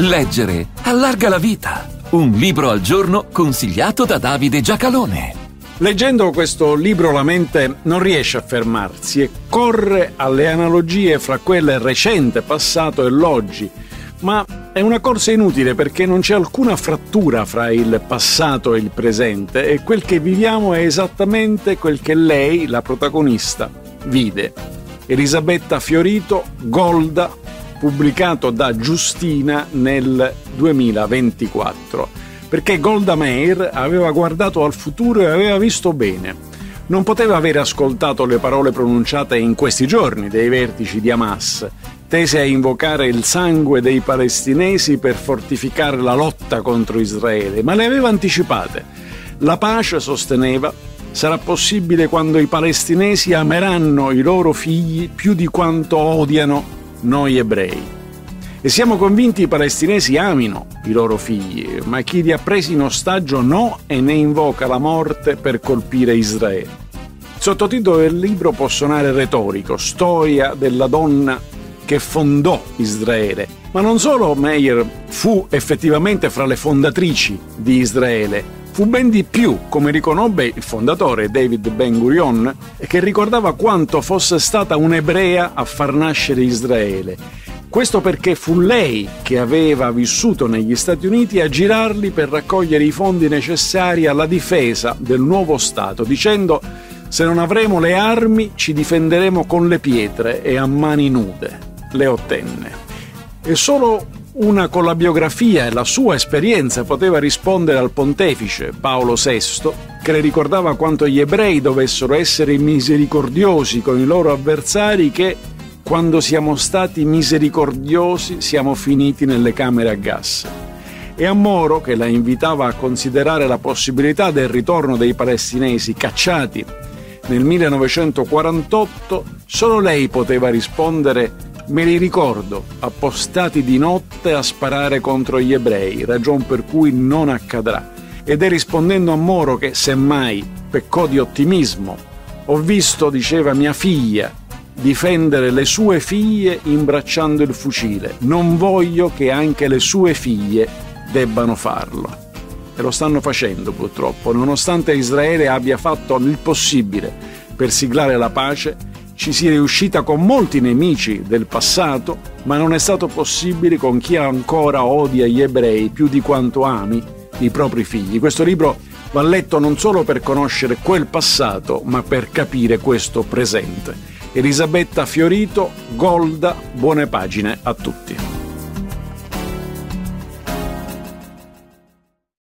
Leggere allarga la vita. Un libro al giorno consigliato da Davide Giacalone. Leggendo questo libro la mente non riesce a fermarsi e corre alle analogie fra quel recente passato e l'oggi, ma è una corsa inutile perché non c'è alcuna frattura fra il passato e il presente e quel che viviamo è esattamente quel che lei, la protagonista, vide. Elisabetta Fiorito, Golda, pubblicato da Giustina nel 2024, perché Golda Meir aveva guardato al futuro e aveva visto bene. Non poteva aver ascoltato le parole pronunciate in questi giorni dai vertici di Hamas, tese a invocare il sangue dei palestinesi per fortificare la lotta contro Israele, ma le aveva anticipate. La pace, sosteneva, sarà possibile quando i palestinesi ameranno i loro figli più di quanto odiano noi ebrei. E siamo convinti i palestinesi amino i loro figli, ma chi li ha presi in ostaggio no e ne invoca la morte per colpire Israele. Il sottotitolo del libro può suonare retorico, storia della donna che fondò Israele. Ma non solo Meir fu effettivamente fra le fondatrici di Israele, fu ben di più, come riconobbe il fondatore David Ben Gurion, che ricordava quanto fosse stata un'ebrea a far nascere Israele. Questo perché fu lei che aveva vissuto negli Stati Uniti a girarli per raccogliere i fondi necessari alla difesa del nuovo Stato, dicendo se non avremo le armi ci difenderemo con le pietre e a mani nude. Le ottenne. E solo una con la biografia e la sua esperienza poteva rispondere al pontefice Paolo VI, che le ricordava quanto gli ebrei dovessero essere misericordiosi con i loro avversari che quando siamo stati misericordiosi siamo finiti nelle camere a gas. E a Moro, che la invitava a considerare la possibilità del ritorno dei palestinesi cacciati nel 1948, solo lei poteva rispondere Me li ricordo, appostati di notte a sparare contro gli ebrei, ragion per cui non accadrà. Ed è rispondendo a Moro che, semmai, peccò di ottimismo. Ho visto, diceva mia figlia, difendere le sue figlie imbracciando il fucile. Non voglio che anche le sue figlie debbano farlo. E lo stanno facendo purtroppo, nonostante Israele abbia fatto il possibile per siglare la pace ci si è riuscita con molti nemici del passato, ma non è stato possibile con chi ancora odia gli ebrei più di quanto ami i propri figli. Questo libro va letto non solo per conoscere quel passato, ma per capire questo presente. Elisabetta Fiorito, Golda, buone pagine a tutti.